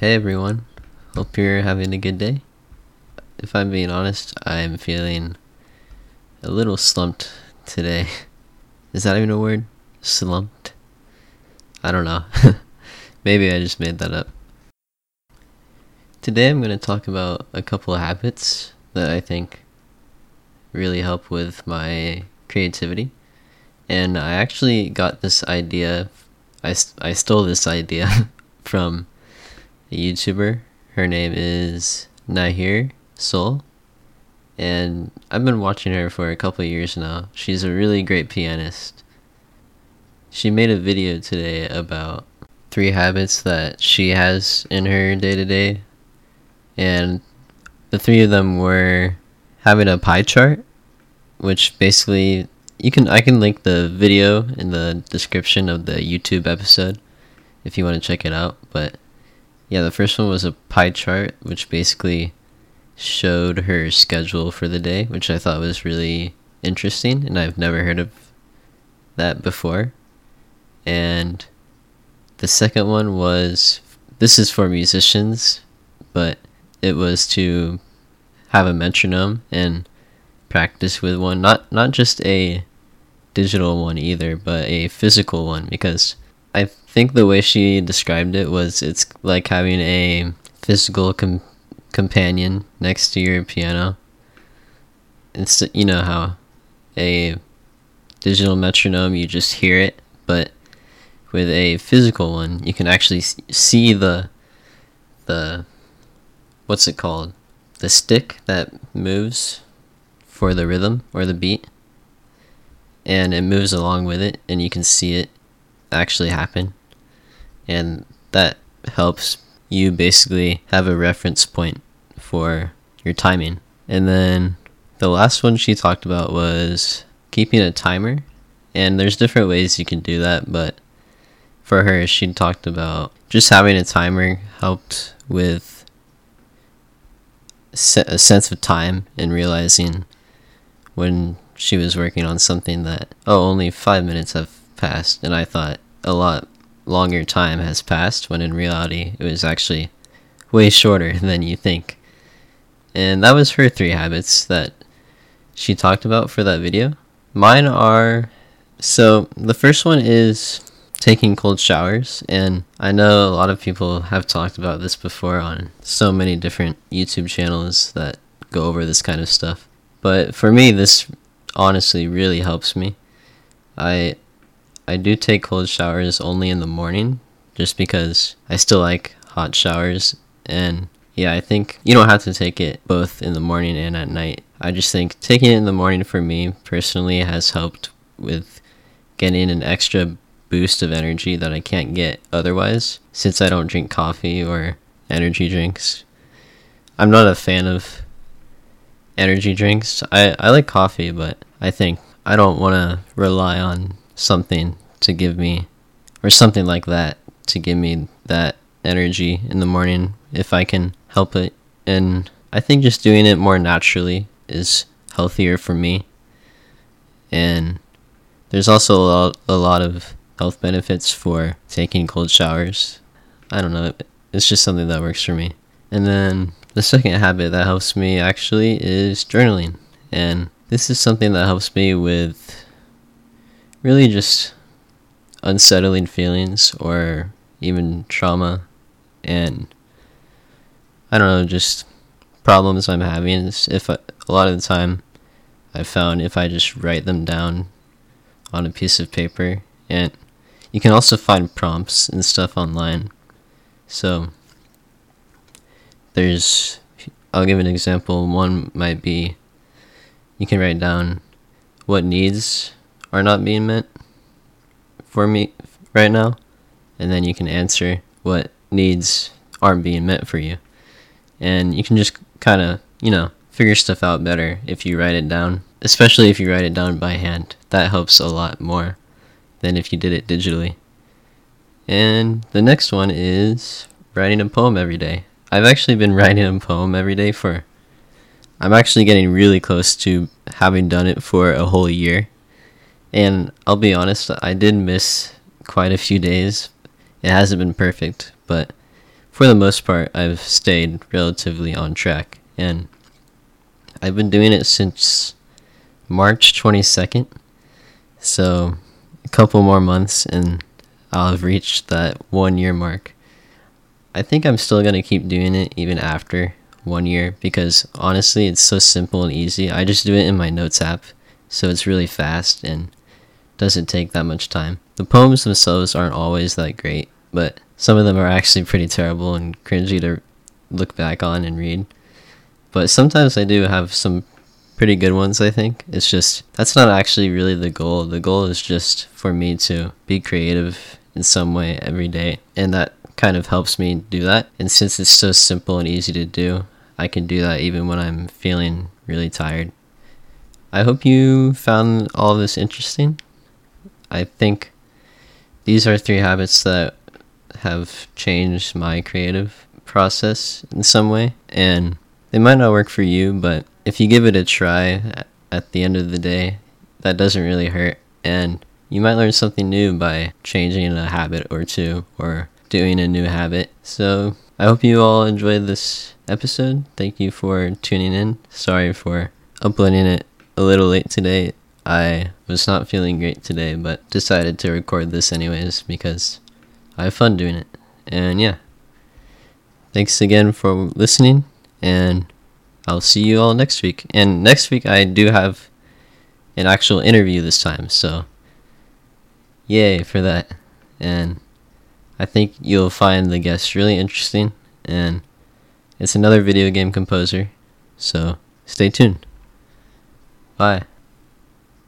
Hey everyone, hope you're having a good day. If I'm being honest, I'm feeling a little slumped today. Is that even a word? Slumped? I don't know. Maybe I just made that up. Today I'm going to talk about a couple of habits that I think really help with my creativity. And I actually got this idea, I, I stole this idea from a YouTuber. Her name is Nahre Sol. And I've been watching her for a couple years now. She's a really great pianist. She made a video today about three habits that she has in her day to day. And the three of them were having a pie chart, which basically you can I can link the video in the description of the YouTube episode if you want to check it out. But yeah, the first one was a pie chart, which basically showed her schedule for the day, which I thought was really interesting, and I've never heard of that before. And the second one was this is for musicians, but it was to have a metronome and practice with one, not not just a digital one either, but a physical one because I think the way she described it was it's like having a physical com- companion next to your piano. It's you know how a digital metronome you just hear it, but with a physical one you can actually see the the what's it called the stick that moves for the rhythm or the beat and it moves along with it and you can see it actually happen. And that helps you basically have a reference point for your timing. And then the last one she talked about was keeping a timer. And there's different ways you can do that but for her she talked about just having a timer helped with a sense of time and realizing when she was working on something that oh only five minutes have passed and i thought a lot longer time has passed when in reality it was actually way shorter than you think. And that was her three habits that she talked about for that video. Mine are so the first one is taking cold showers and i know a lot of people have talked about this before on so many different youtube channels that go over this kind of stuff. But for me this honestly really helps me. I I do take cold showers only in the morning just because I still like hot showers and yeah, I think you don't have to take it both in the morning and at night. I just think taking it in the morning for me personally has helped with getting an extra boost of energy that I can't get otherwise since I don't drink coffee or energy drinks. I'm not a fan of energy drinks. I, I like coffee, but I think I don't want to rely on something to give me, or something like that to give me that energy in the morning if I can help it. And I think just doing it more naturally is healthier for me. And there's also a lot, a lot of health benefits for taking cold showers. I don't know, it's just something that works for me. And then the second habit that helps me actually is journaling. And this is something that helps me with really just unsettling feelings or even trauma and I don't know, just problems I'm having. If I, a lot of the time I found if I just write them down on a piece of paper and you can also find prompts and stuff online. So there's I'll give an example. One might be you can write down what needs are not being met for me right now, and then you can answer what needs aren't being met for you. And you can just kind of, you know, figure stuff out better if you write it down, especially if you write it down by hand. That helps a lot more than if you did it digitally. And the next one is writing a poem every day. I've actually been writing a poem every day for. I'm actually getting really close to having done it for a whole year. And I'll be honest, I did miss quite a few days. It hasn't been perfect, but for the most part, I've stayed relatively on track, and I've been doing it since March 22nd. So, a couple more months, and I'll have reached that one year mark. I think I'm still going to keep doing it even after one year because honestly, it's so simple and easy. I just do it in my notes app, so it's really fast and doesn't take that much time. The poems themselves aren't always that great, but some of them are actually pretty terrible and cringy to look back on and read. But sometimes I do have some pretty good ones, I think. It's just, that's not actually really the goal. The goal is just for me to be creative in some way every day. And that kind of helps me do that. And since it's so simple and easy to do, I can do that even when I'm feeling really tired. I hope you found all this interesting. I think these are three habits that have changed my creative process in some way. And they might not work for you, but if you give it a try at the end of the day, that doesn't really hurt. And you might learn something new by changing a habit or two or doing a new habit. So I hope you all enjoyed this episode. Thank you for tuning in. Sorry for uploading it a little late today. I was not feeling great today, but decided to record this anyways because I have fun doing it. And yeah. Thanks again for listening, and I'll see you all next week. And next week, I do have an actual interview this time, so yay for that. And I think you'll find the guest really interesting, and it's another video game composer, so stay tuned. Bye.